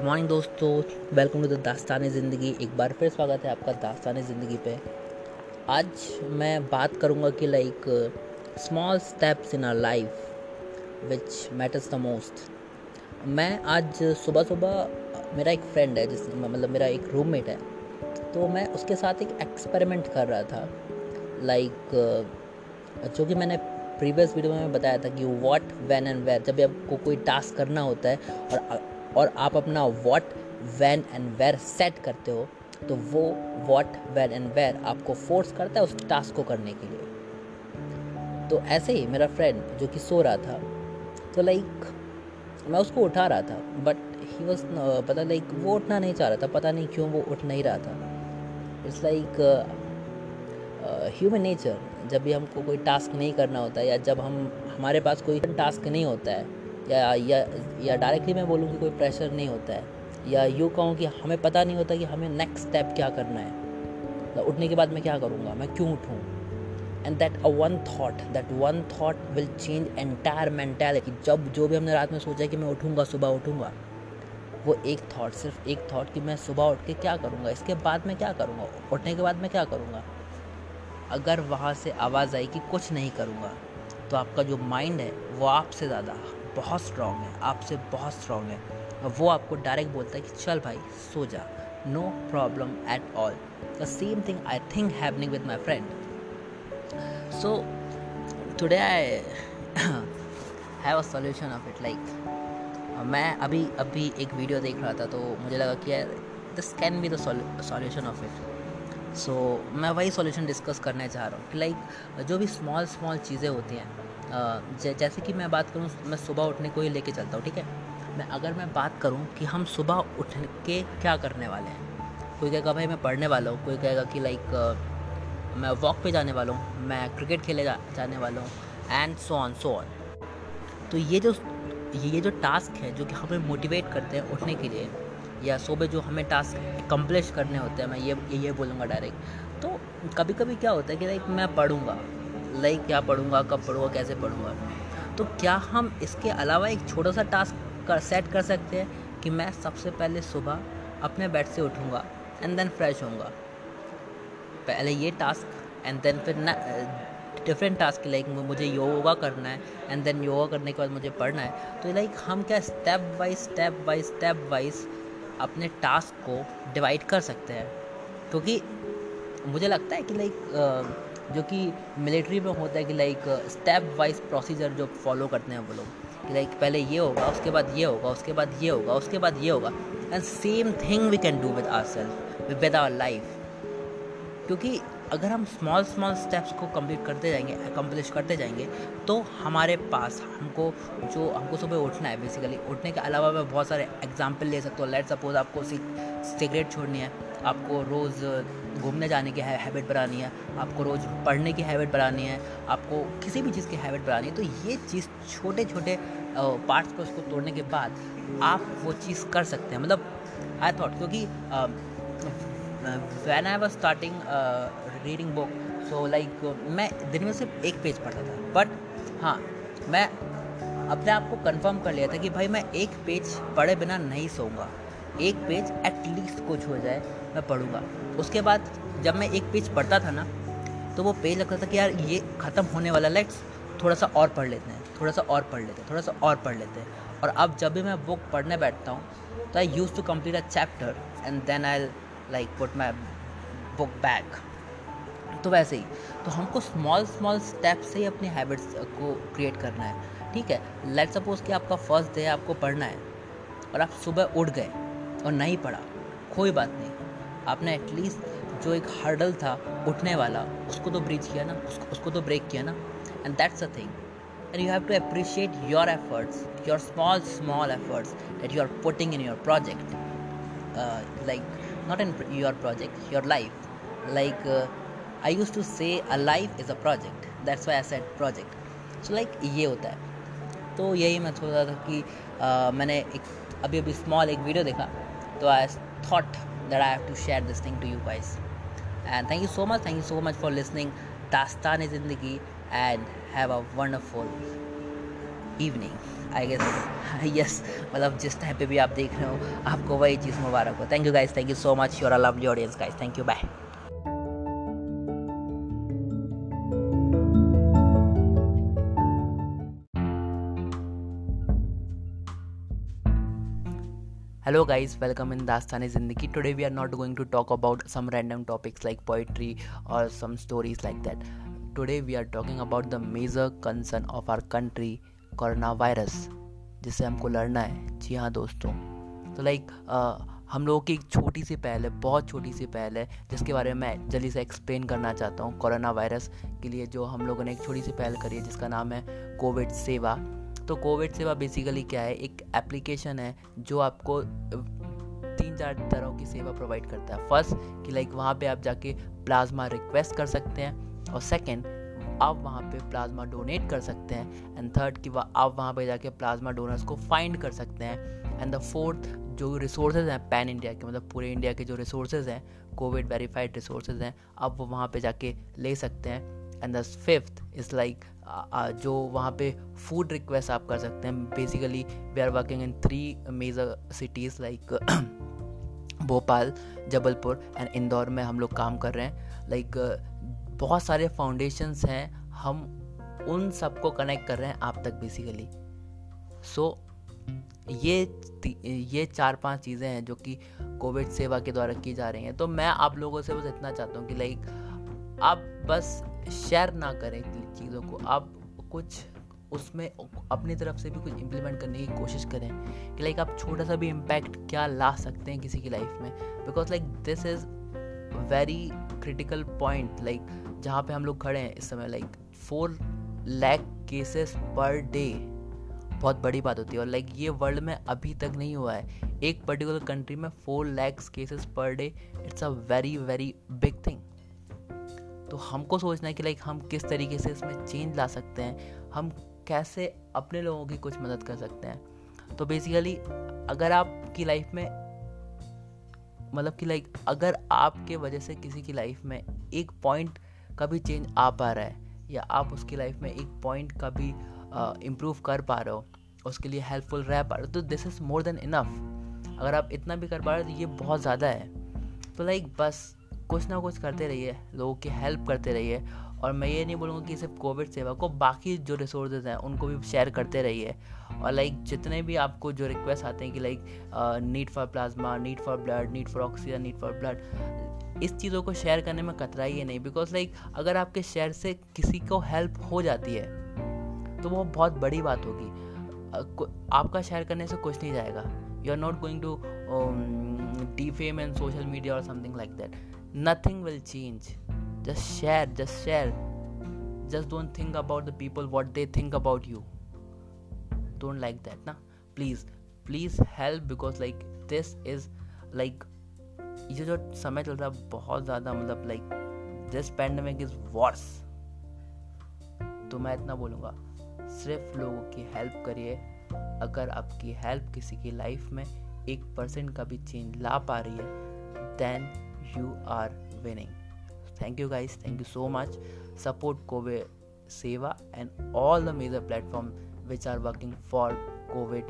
Good morning दोस्तों, welcome to the Dastaan Zindagi. एक बार फिर स्वागत है आपका दास्तान ज़िंदगी पे। आज मैं बात करूँगा कि like small steps in our life which matters the most मैं आज सुबह सुबह मेरा एक फ्रेंड है जिस मतलब मेरा एक रूममेट है। तो मैं उसके साथ एक एक्सपेरिमेंट कर रहा था। लाइक जो कि मैंने प्रीवियस वीडियो में बताया था कि व्हाट व्हेन एंड वेयर जब भी आपको कोई टास्क करना होता है और और आप अपना what when and where set करते हो तो वो वॉट वैन एंड वेयर आपको फोर्स करता है उस टास्क को करने के लिए। तो ऐसे ही मेरा फ्रेंड जो कि सो रहा था तो लाइक मैं उसको उठा रहा था बट ही वॉज़ पता लाइक वो उठना नहीं चाह रहा था, पता नहीं क्यों वो उठ नहीं रहा था। इट्स लाइक ह्यूमन नेचर जब भी हमको कोई टास्क नहीं करना होता है या जब हम, हमारे पास कोई टास्क नहीं होता है या या या डायरेक्टली मैं बोलूँ कि कोई प्रेशर नहीं होता है। या यूँ कहूँ कि हमें पता नहीं होता कि हमें नेक्स्ट स्टेप क्या करना है। तो उठने के बाद मैं क्या करूँगा? मैं क्यों उठूँ? And that a one thought that one thought will change entire mentality जब जो भी हमने रात में सोचा कि मैं उठूँगा, सुबह उठूँगा, वो एक थाट सिर्फ़ एक थाट कि मैं सुबह उठ के क्या करूँगा? इसके बाद मैं क्या करूँगा? उठने के बाद मैं क्या करूँगा? अगर वहाँ से आवाज़ आई कि कुछ नहीं करूँगा तो आपका जो माइंड है, वो आपसे ज़्यादा बहुत स्ट्रांग है, आपसे बहुत स्ट्रांग है। वो आपको डायरेक्ट बोलता है कि, चल भाई, सो जा। No problem at all the same thing I think happening with my friend so today I have a solution of it like मैं अभी अभी एक वीडियो देख रहा था तो मुझे लगा कि यार this can be the solution of it so मैं वही सॉल्यूशन डिस्कस करने चाह रहा हूँ कि लाइक जो भी स्मॉल स्मॉल चीज़ें होती हैं जैसे कि मैं बात करूँ मैं सुबह उठने को ही लेके चलता हूँ ठीक है? मैं अगर मैं बात करूँ कि हम सुबह उठ के क्या करने वाले हैं कोई कहेगा भाई मैं पढ़ने वाला हूँ कोई कहेगा कि लाइक मैं वॉक पे जाने वाला हूँ मैं क्रिकेट खेले जा, जाने वाला हूँ and so on so on तो ये जो ये जो टास्क है जो कि हमें मोटिवेट करते हैं उठने के लिए या सुबह जो हमें टास्क कंप्लीट करने होते हैं मैं ये ये बोलूँगा डायरेक्ट तो कभी कभी क्या होता है कि लाइक मैं पढ़ूँगा लाइक क्या पढ़ूँगा, कब पढ़ूँगा, कैसे पढ़ूँगा। तो क्या हम इसके अलावा एक छोटा सा टास्क कर सेट कर सकते हैं कि मैं सबसे पहले सुबह अपने बेड से उठूँगा एंड देन फ्रेश होऊँगा। पहले ये टास्क एंड देन फिर डिफरेंट टास्क लाइक मुझे योगा करना है एंड देन योगा करने के बाद मुझे पढ़ना है। तो लाइक हम क्या step by step by step wise अपने टास्क को डिवाइड कर सकते हैं। क्योंकि मुझे लगता है कि लाइक जो कि मिलिट्री में होता है कि लाइक स्टेप वाइज प्रोसीजर जो फॉलो करते हैं वो लोग। कि लाइक पहले ये होगा, उसके बाद ये होगा, उसके बाद ये होगा, उसके बाद ये होगा। And same thing we can do with our self with our life क्योंकि अगर हम स्मॉल स्मॉल स्टेप्स को कंप्लीट करते जाएँगे अकम्पलिश करते जाएँगे तो हमारे पास हमको जो हमको सुबह उठना है बेसिकली उठने के अलावा मैं बहुत सारे एग्ज़ाम्पल ले सकता हूँ। लेट सपोज़ आपको सिगरेट छोड़नी है, आपको रोज़ घूमने जाने की हैबिट बनानी है, आपको रोज़ पढ़ने की हैबिट बनानी है, आपको किसी भी चीज़ की हैबिट बनानी है तो ये चीज़ छोटे छोटे पार्ट्स को उसको तोड़ने के बाद आप वो चीज़ कर सकते हैं। मतलब आई थॉट क्योंकि when I was starting reading book so like मैं दिन में सिर्फ़ एक पेज पढ़ता था बट हाँ मैं अपने आप को कंफर्म कर लिया था कि भाई मैं एक पेज पढ़े बिना नहीं सोऊँगा। एक पेज एटलीस्ट कुछ हो जाए, मैं पढ़ूँगा। उसके बाद जब मैं एक पेज पढ़ता था ना तो वो पेज लगता था कि यार, ये ख़त्म होने वाला लेट्स थोड़ा सा और पढ़ लेते हैं थोड़ा सा और पढ़ लेते हैं थोड़ा सा और पढ़ लेते हैं। और अब जब भी मैं बुक पढ़ने बैठता हूँ तो I use to complete a chapter and then I like put my book back तो वैसे ही तो हमको स्मॉल स्मॉल स्टेप से ही अपने हैबिट्स को क्रिएट करना है, ठीक है? लेट सपोज़ कि आपका फ़र्स्ट डे आपको पढ़ना है, और आप सुबह उठ गए और नहीं पढ़ा, कोई बात नहीं। आपने एटलीस्ट जो एक हर्डल था उठने वाला, उसको तो ब्रिज किया ना, उसको उसको तो ब्रेक किया ना। And that's a thing and you have to appreciate your efforts your small small efforts that you are putting in your project like not in your project your life like I use to say a life is a project that's why I set project so like ये होता है तो यही मैं सोचा था कि uh, मैंने एक अभी अभी स्मॉल एक वीडियो देखा तो I thought that I have to share this thing to you guys. And thank you so much. Thank you so much for listening. Dastan is Zindagi and have a wonderful evening I guess yes मतलब जिस time पे भी आप देख रहे हो, आपको वही चीज़ मुबारक हो। Thank you guys thank you so much your I love audience guys thank you bye hello guys welcome in दास्तानी ज़िंदगी today we are not going to talk about some random topics like poetry और some stories like that today we are talking about the major concern of our country coronavirus, जिससे हमको लड़ना है। जी हाँ दोस्तों। तो like हम लोगों की एक छोटी सी पहल है, बहुत छोटी सी पहल है, जिसके बारे में मैं जल्दी से एक्सप्लेन करना चाहता हूँ कोरोना वायरस के लिए, जो हम लोगों ने एक छोटी सी पहल करी है, जिसका नाम है कोविड सेवा। तो कोविड सेवा बेसिकली क्या है? एक एप्लीकेशन है, जो आपको तीन चार तरह की सेवा प्रोवाइड करता है। फ़र्स्ट कि लाइक वहाँ पे आप जाके प्लाज्मा रिक्वेस्ट कर सकते हैं, और सेकंड आप वहाँ पे प्लाज्मा डोनेट कर सकते हैं। एंड थर्ड कि वह आप वहाँ पे जाके प्लाज्मा डोनर्स को फाइंड कर सकते हैं। एंड द फोर्थ जो रिसोर्सेज हैं पैन इंडिया के मतलब पूरे इंडिया के जो रिसोर्सेज हैं कोविड वेरीफाइड रिसोर्सेज हैं आप वो वहाँ पे जाके ले सकते हैं। And the fifth is like जो वहाँ पे फ़ूड रिक्वेस्ट आप कर सकते हैं। Basically we are working in three major cities like Bhopal Jabalpur and Indore में हम लोग काम कर रहे हैं। लाइक like, बहुत सारे फाउंडेशंस हैं। हम उन सबको कनेक्ट कर रहे हैं आप तक बेसिकली सो so, ये ये चार पाँच चीज़ें हैं जो कि कोविड सेवा के द्वारा की जा रही हैं। तो मैं आप लोगों से बस इतना चाहता हूँ कि लाइक आप बस शेयर ना करें चीज़ों को। आप कुछ उसमें अपनी तरफ़ से भी कुछ इम्प्लीमेंट करने की कोशिश करें कि लाइक आप छोटा सा भी इम्पैक्ट क्या ला सकते हैं किसी की लाइफ में। Because like this is very critical point like जहाँ पे हम लोग खड़े हैं इस समय like four lakh cases per day बहुत बड़ी बात होती है और लाइक ये वर्ल्ड में अभी तक नहीं हुआ है। एक पर्टिकुलर कंट्री में four lakhs cases per day it's a very very big thing तो हमको सोचना है कि लाइक हम किस तरीके से इसमें चेंज ला सकते हैं। हम कैसे अपने लोगों की कुछ मदद कर सकते हैं। तो बेसिकली अगर आपकी लाइफ में मतलब कि लाइक अगर आपके वजह से किसी की लाइफ में एक पॉइंट का भी चेंज आ पा रहा है, या आप उसकी लाइफ में एक पॉइंट का भी इम्प्रूव कर पा रहे हो, उसके लिए हेल्पफुल रह पा रहे हो तो this is more than enough अगर आप इतना भी कर पा रहे हो तो ये बहुत ज़्यादा है। तो लाइक बस, कुछ ना कुछ करते रहिए, लोगों की हेल्प करते रहिए, और मैं ये नहीं बोलूँगा कि सिर्फ़ कोविड सेवा को, बाकी जो रिसोर्सेज हैं, उनको भी शेयर करते रहिए। और लाइक जितने भी आपको जो रिक्वेस्ट आते हैं कि like need for plasma need for blood need for oxygen need for blood इस चीज़ों को शेयर करने में कतराई है नहीं बिकॉज़ लाइक like, अगर आपके शेयर से किसी को हेल्प हो जाती है तो वो बहुत बड़ी बात होगी। आपका शेयर करने से कुछ नहीं जाएगा। You are not going to defame and social media और something like that nothing will change just share just share just don't think about the people what they think about you don't like that ना please please help because like this is like ये जो समय चल रहा है बहुत ज़्यादा मतलब like this pandemic is worse तो मैं इतना बोलूँगा, सिर्फ़ लोगों की हेल्प करिए। अगर आपकी हेल्प किसी की लाइफ में एक परसेंट का भी चेंज ला पा रही है then you are winning thank you guys thank you so much support Covid Seva and all the major platform which are working for Covid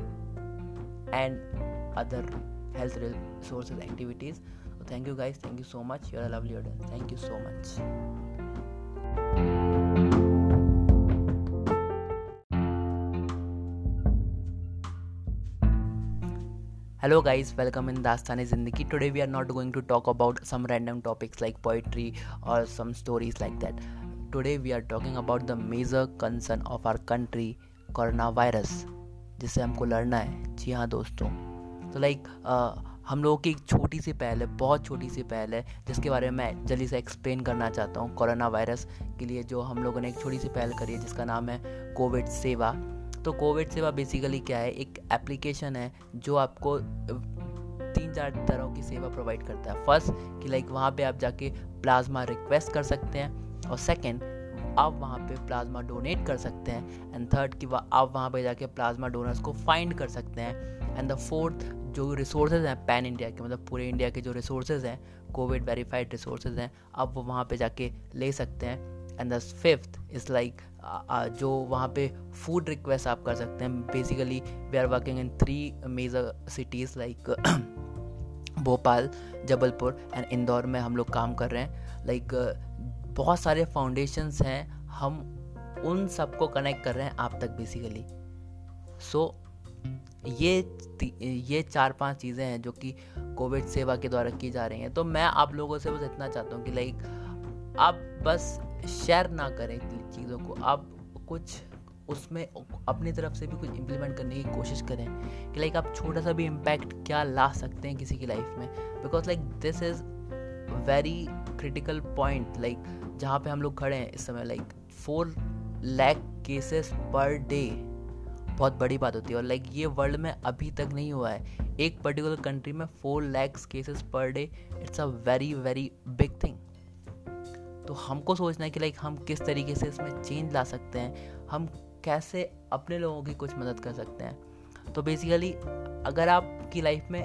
and other health resources activities So thank you guys. Thank you so much. You're a lovely audience. Thank you so much. hello guys welcome in dastani zindagi today we are not going to talk about some random topics like poetry or some stories like that today we are talking about the major concern of our country coronavirus जिससे हमको लड़ना है जी हाँ दोस्तों तो like like, हम लोगों की एक छोटी सी पहल है, बहुत छोटी सी पहल है, जिसके बारे में मैं जल्दी से एक्सप्लेन करना चाहता हूँ कोरोना वायरस के लिए जो हम लोगों ने एक छोटी सी पहल करी है, जिसका नाम है कोविड सेवा। तो कोविड सेवा बेसिकली क्या है? एक एप्लीकेशन है जो आपको तीन चार तरह की सेवा प्रोवाइड करता है। फ़र्स्ट कि लाइक वहाँ पे आप जाके प्लाज्मा रिक्वेस्ट कर सकते हैं, और सेकंड आप वहाँ पे प्लाज्मा डोनेट कर सकते हैं एंड थर्ड कि आप वहाँ पे जाके प्लाज्मा डोनर्स को फाइंड कर सकते हैं एंड द फोर्थ जो रिसोर्सेज हैं पैन इंडिया के मतलब पूरे इंडिया के जो रिसोर्सेज हैं कोविड वेरीफाइड रिसोर्सेज हैं आप वो वहाँ पे जाके ले सकते हैं। And the fifth is like जो वहाँ पे फ़ूड रिक्वेस्ट आप कर सकते हैं। Basically we are working in three major cities like Bhopal Jabalpur and Indore में हम लोग काम कर रहे हैं। लाइक like, बहुत सारे फाउंडेशंस हैं। हम उन सबको कनेक्ट कर रहे हैं आप तक बेसिकली सो so, ये ये चार पाँच चीज़ें हैं जो कि कोविड सेवा के द्वारा की जा रही हैं। तो मैं आप लोगों से बस इतना चाहता हूँ कि लाइक आप बस शेयर ना करें चीज़ों को। आप कुछ उसमें अपनी तरफ़ से भी कुछ इम्प्लीमेंट करने की कोशिश करें कि लाइक आप छोटा सा भी इम्पैक्ट क्या ला सकते हैं किसी की लाइफ में। Because like this is very critical point like जहाँ पे हम लोग खड़े हैं इस समय like four lakh cases per day बहुत बड़ी बात होती है और लाइक ये वर्ल्ड में अभी तक नहीं हुआ है। एक पर्टिकुलर कंट्री में four lakhs cases per day it's a very very big thing तो हमको सोचना है कि लाइक हम किस तरीके से इसमें चेंज ला सकते हैं। हम कैसे अपने लोगों की कुछ मदद कर सकते हैं। तो बेसिकली अगर आपकी लाइफ में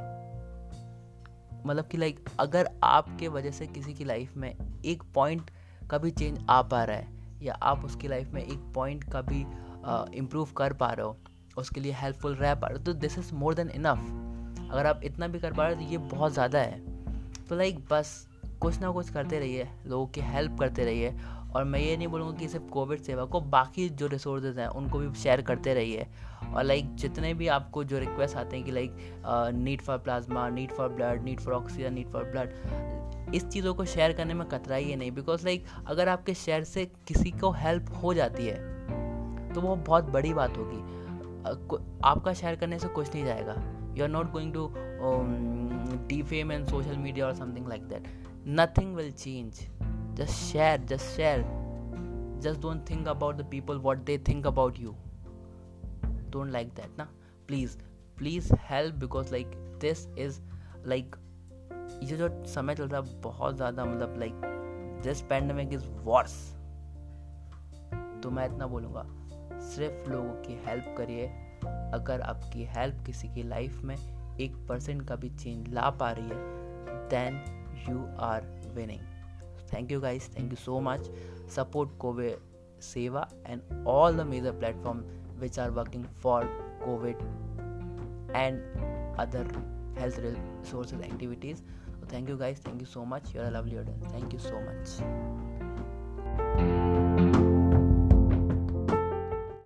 मतलब कि लाइक अगर आपके वजह से किसी की लाइफ में एक पॉइंट का भी चेंज आ पा रहा है, या आप उसकी लाइफ में एक पॉइंट का भी इम्प्रूव कर पा रहे हो उसके लिए हेल्पफुल रह पा रहे हो तो this is more than enough अगर आप इतना भी कर पा रहे हो तो ये बहुत ज़्यादा है। तो लाइक बस, कुछ ना कुछ करते रहिए, लोगों की हेल्प करते रहिए। और मैं ये नहीं बोलूँगा कि सिर्फ़ कोविड सेवा को, बाकी जो रिसोर्सेज हैं, उनको भी शेयर करते रहिए। और लाइक जितने भी आपको जो रिक्वेस्ट आते हैं कि like need for plasma need for blood need for oxygen need for blood इस चीज़ों को शेयर करने में कतरा कतराइए नहीं। बिकॉज़ लाइक अगर आपके शेयर से किसी को हेल्प हो जाती है तो वो बहुत बड़ी बात होगी। आपका शेयर करने से कुछ नहीं जाएगा। You are not going to defame and social media और something like that nothing will change just share just share just don't think about the people what they think about you don't like that ना please please help because like this is like ये जो समय चल रहा है बहुत ज़्यादा मतलब like this pandemic is worse तो मैं इतना बोलूँगा। सिर्फ़ लोगों की हेल्प करिए। अगर आपकी हेल्प किसी की लाइफ में एक परसेंट का भी चेंज ला पा रही है then you are winning thank you guys thank you so much support Covid Seva and all the major platform which are working for Covid and other health resources activities thank you guys thank you so much you're are lovely thank you so much thank you